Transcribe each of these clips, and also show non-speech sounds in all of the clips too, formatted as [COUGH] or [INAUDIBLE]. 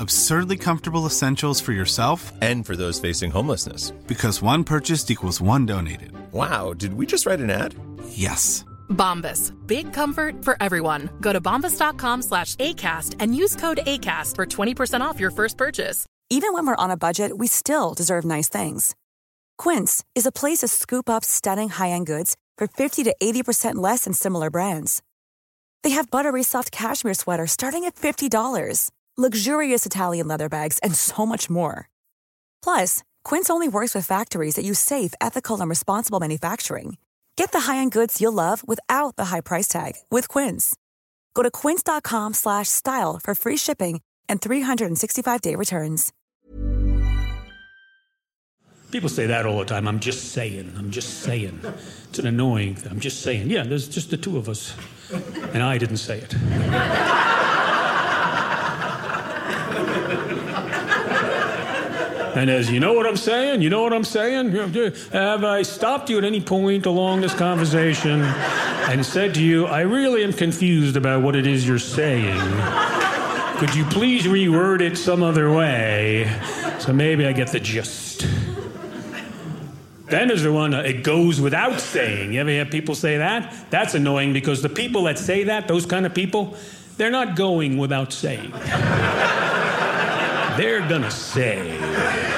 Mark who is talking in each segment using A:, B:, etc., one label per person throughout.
A: Absurdly comfortable essentials for yourself
B: And for those facing homelessness.
A: because one purchased equals one donated.
B: Wow, did we just write an ad?
A: Yes.
C: Bombas. Big comfort for everyone. Go to bombas.com slash ACAST and use code ACAST for 20% off your first purchase.
D: Even when we're on a budget, we still deserve nice things. Quince is a place to scoop up stunning high-end goods for 50 to 80% less than similar brands. They have buttery soft cashmere sweaters starting at $50, luxurious Italian leather bags, and so much more. Plus, Quince only works with factories that use safe, ethical, and responsible manufacturing. Get the high-end goods you'll love without the high price tag with Quince. Go to quince.com slash style for free shipping and 365-day returns.
E: People say that all the time. I'm just saying. I'm just saying. It's an annoying thing. I'm just saying. Yeah, there's just the two of us. And I didn't say it. And as you know what I'm saying, you know what I'm saying? Have I stopped you at any point along this conversation and said to you, I really am confused about what it is you're saying? Could you please reword it some other way so maybe I get the gist? Then there's the one, uh, it goes without saying. You ever hear people say that? That's annoying because the people that say that, those kind of people, they're not going without saying. they're gonna say.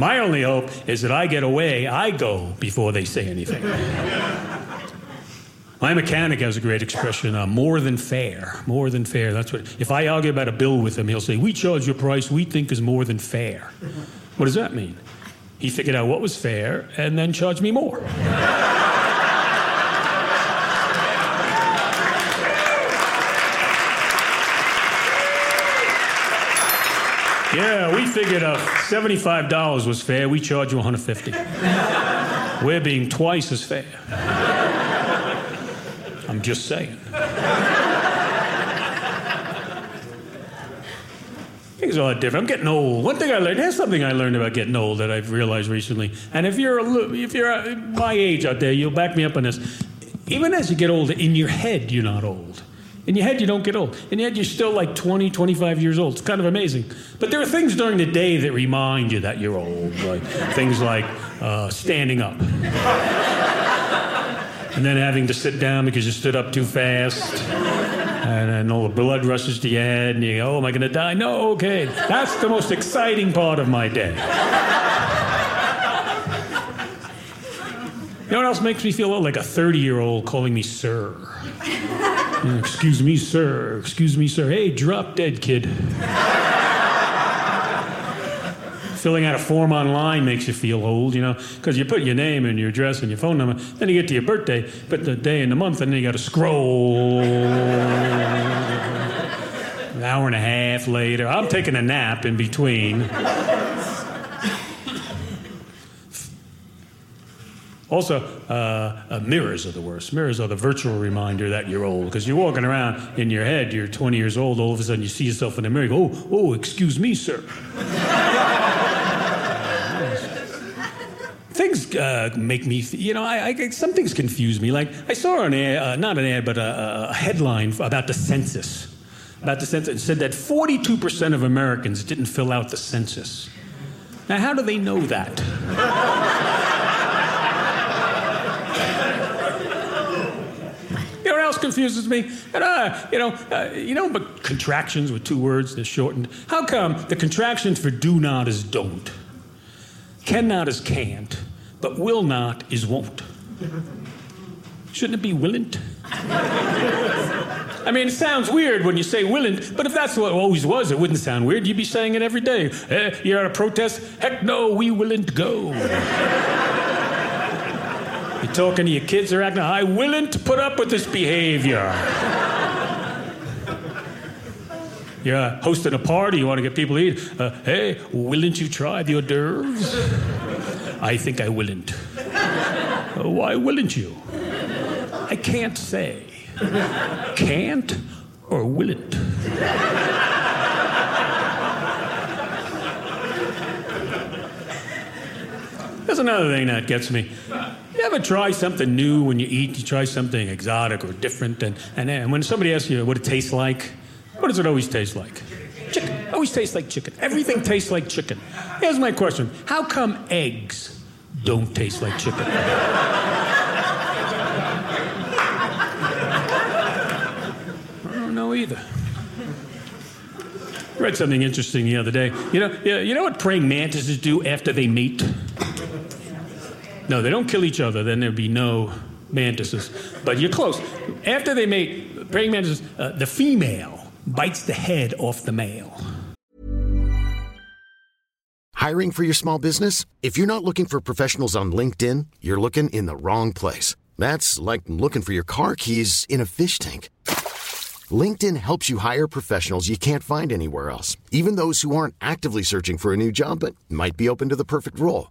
E: My only hope is that I get away, I go before they say anything. My mechanic has a great expression, uh, more than fair. More than fair. That's what, if I argue about a bill with him, he'll say, We charge you a price we think is more than fair. What does that mean? He figured out what was fair and then charged me more. Yeah, we figured out $75 was fair. We charge you 150. We're being twice as fair. I'm just saying. Things are a lot different. I'm getting old. One thing I learned, here's something I learned about getting old that I've realized recently. And if you're a, if you're my age out there, you'll back me up on this. Even as you get older, in your head, you're not old. In your head, you don't get old. In your head, you're still like 20, 25 years old. It's kind of amazing. But there are things during the day that remind you that you're old. Like things like uh, standing up. and then having to sit down because you stood up too fast. And then all the blood rushes to your head, and you go, Oh, am I going to die? No, okay. That's the most exciting part of my day. You know what else makes me feel like a 30 year old calling me sir? Excuse me, sir. Excuse me, sir. Hey, drop dead, kid. Filling out a form online makes you feel old, you know, because you put your name and your address and your phone number. Then you get to your birthday, put the day and the month, and then you got to scroll. An hour and a half later, I'm taking a nap in between. Also, uh, uh, mirrors are the worst. Mirrors are the virtual reminder that you're old because you're walking around in your head, you're 20 years old, all of a sudden you see yourself in the mirror, go, oh, oh, excuse me, sir. [LAUGHS] things uh, make me, you know, I, I, some things confuse me. Like, I saw an ad, uh, not an ad, but a, a headline about the census. About the census. Said that 42% of Americans didn't fill out the census. Now, how do they know that? You know what else confuses me? And, uh, you know, uh, you know, but contractions with two words, they're shortened. How come the contractions for do not is don't? Cannot is can't, but will not is won't. Shouldn't it be willint? I mean, it sounds weird when you say willing, but if that's what it always was, it wouldn't sound weird. You'd be saying it every day. Eh, you're at a protest? Heck no, we willint go. You're talking to your kids, they're acting, I willint put up with this behavior. You're hosting a party, you want to get people to eat. Uh, hey, willint you try the hors d'oeuvres? I think I willint. Uh, why willint you? I can't say. Can't or willint? That's another thing that gets me. You ever try something new when you eat? You try something exotic or different, and, and, and when somebody asks you what it tastes like, what does it always taste like? Chicken. Always tastes like chicken. Everything tastes like chicken. Here's my question How come eggs don't taste like chicken? I don't know either. Read something interesting the other day. You know, you know what praying mantises do after they mate? No, they don't kill each other, then there'd be no mantises. But you're close. After they mate, praying mantises, uh, the female bites the head off the male.
F: Hiring for your small business? If you're not looking for professionals on LinkedIn, you're looking in the wrong place. That's like looking for your car keys in a fish tank. LinkedIn helps you hire professionals you can't find anywhere else, even those who aren't actively searching for a new job but might be open to the perfect role.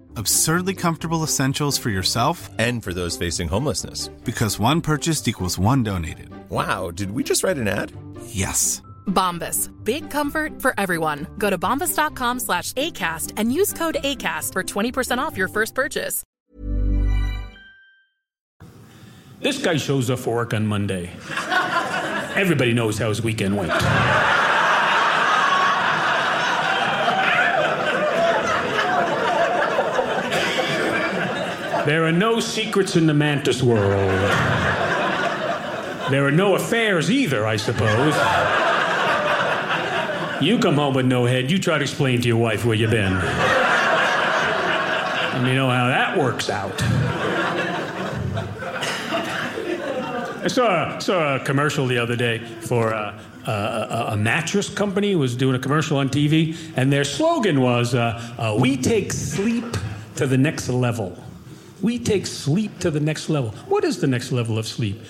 A: Absurdly comfortable essentials for yourself
B: And for those facing homelessness.
A: because one purchased equals one donated.
B: Wow, did we just write an ad?
A: Yes.
C: Bombas. Big comfort for everyone. Go to bombas.com slash ACAST and use code ACAST for 20% off your first purchase.
E: This guy shows up for work on Monday. Everybody knows how his weekend went. There are no secrets in the mantis world. There are no affairs either, I suppose. You come home with no head, you try to explain to your wife where you've been. And you know how that works out. I saw, saw a commercial the other day for a, a, a mattress company was doing a commercial on TV, and their slogan was, uh, uh, "We take sleep to the next level." We take sleep to the next level. What is the next level of sleep?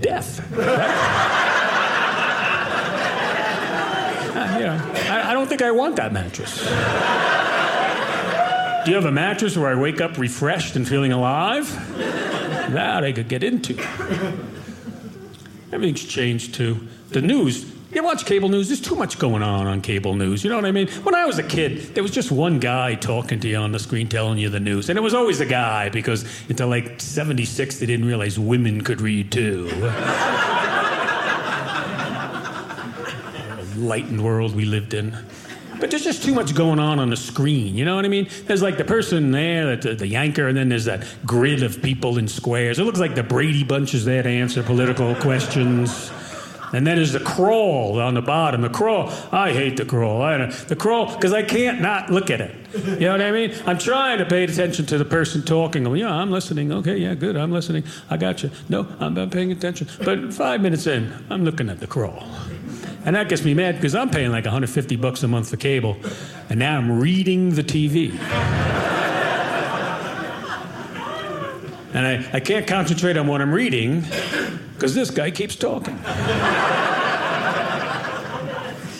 E: Death. [LAUGHS] Uh, I, I don't think I want that mattress. Do you have a mattress where I wake up refreshed and feeling alive? That I could get into. Everything's changed too. The news. You watch cable news, there's too much going on on cable news. You know what I mean? When I was a kid, there was just one guy talking to you on the screen telling you the news. And it was always a guy because until like 76, they didn't realize women could read too. [LAUGHS] Enlightened world we lived in. But there's just too much going on on the screen. You know what I mean? There's like the person there, the, the yanker, and then there's that grid of people in squares. It looks like the Brady Bunch is there to answer political questions. And then there's the crawl on the bottom. The crawl. I hate the crawl. I the crawl because I can't not look at it. You know what I mean? I'm trying to pay attention to the person talking. I'm, yeah, I'm listening. Okay, yeah, good. I'm listening. I got you. No, I'm not paying attention. But five minutes in, I'm looking at the crawl. And that gets me mad because I'm paying like 150 bucks a month for cable, and now I'm reading the TV. And I, I can't concentrate on what I'm reading because this guy keeps talking.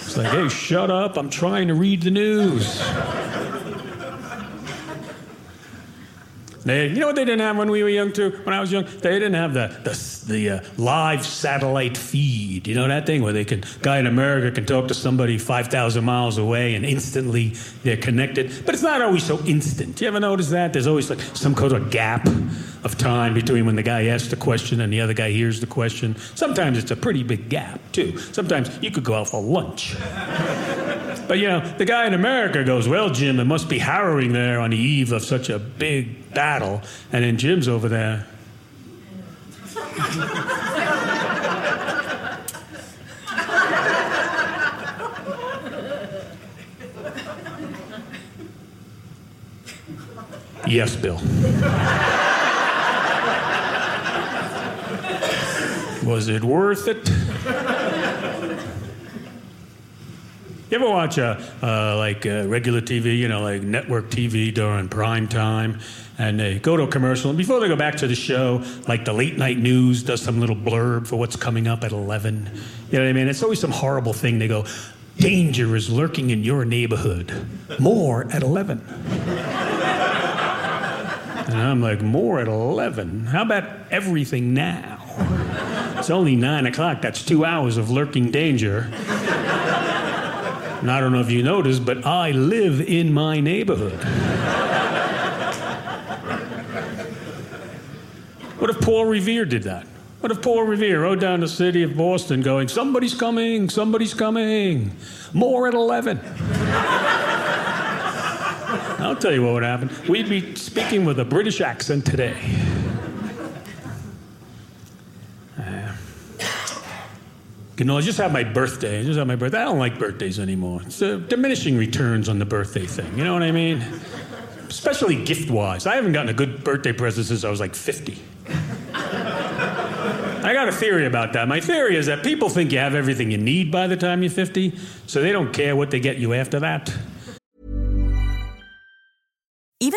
E: It's like, hey, shut up. I'm trying to read the news. They, you know what they didn't have when we were young too? When I was young, they didn't have the the, the uh, live satellite feed speed. You know that thing where they can guy in America can talk to somebody five thousand miles away and instantly they're connected. But it's not always so instant. You ever notice that? There's always like some kind of gap of time between when the guy asks the question and the other guy hears the question. Sometimes it's a pretty big gap too. Sometimes you could go out for lunch. [LAUGHS] But you know, the guy in America goes, Well, Jim, it must be harrowing there on the eve of such a big battle. And then Jim's over there. [LAUGHS] yes, Bill. Was it worth it? You ever watch a uh, like uh, regular TV, you know, like network TV during prime time, and they go to a commercial, and before they go back to the show, like the late night news does some little blurb for what's coming up at eleven. You know what I mean? It's always some horrible thing. They go, "Danger is lurking in your neighborhood. More at 11. And I'm like, "More at 11? How about everything now?" It's only nine o'clock. That's two hours of lurking danger. And I don't know if you noticed, but I live in my neighborhood. what if Paul Revere did that? What if Paul Revere rode down the city of Boston going, Somebody's coming, somebody's coming, more at 11? I'll tell you what would happen. We'd be speaking with a British accent today. Uh, you know, I just had my birthday. I just had my birthday. I don't like birthdays anymore. It's a diminishing returns on the birthday thing. You know what I mean? Especially gift wise. I haven't gotten a good birthday present since I was like 50. I got a theory about that. My theory is that people think you have everything you need by the time you're 50, so they don't care what they get you after that.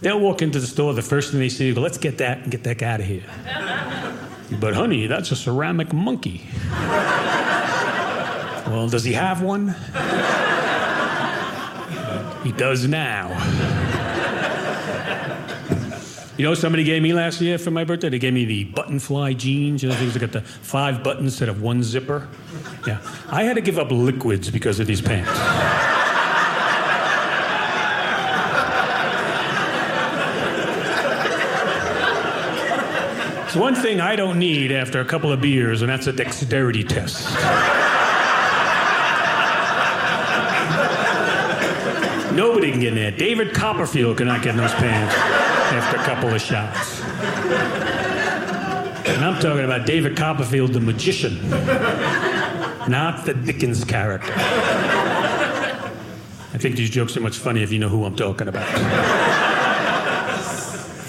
E: They'll walk into the store, the first thing they see, go, let's get that and get that guy out of here. [LAUGHS] but honey, that's a ceramic monkey. well, does he have one? [LAUGHS] he does now. [LAUGHS] You know, somebody gave me last year for my birthday. They gave me the button fly jeans. You know, things that got the five buttons instead of one zipper. Yeah, I had to give up liquids because of these pants. It's one thing I don't need after a couple of beers, and that's a dexterity test. Nobody can get in there. David Copperfield cannot get in those pants after a couple of shots. And I'm talking about David Copperfield, the magician, not the Dickens character. I think these jokes are much funnier if you know who I'm talking about.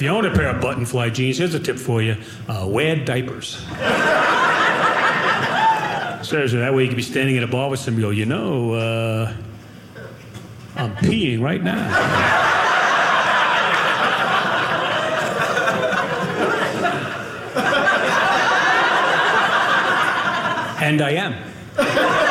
E: If you own a pair of button fly jeans, here's a tip for you uh, wear diapers. [LAUGHS] Seriously, that way you can be standing in a bar with somebody go, you know, uh, I'm peeing right now. and I am.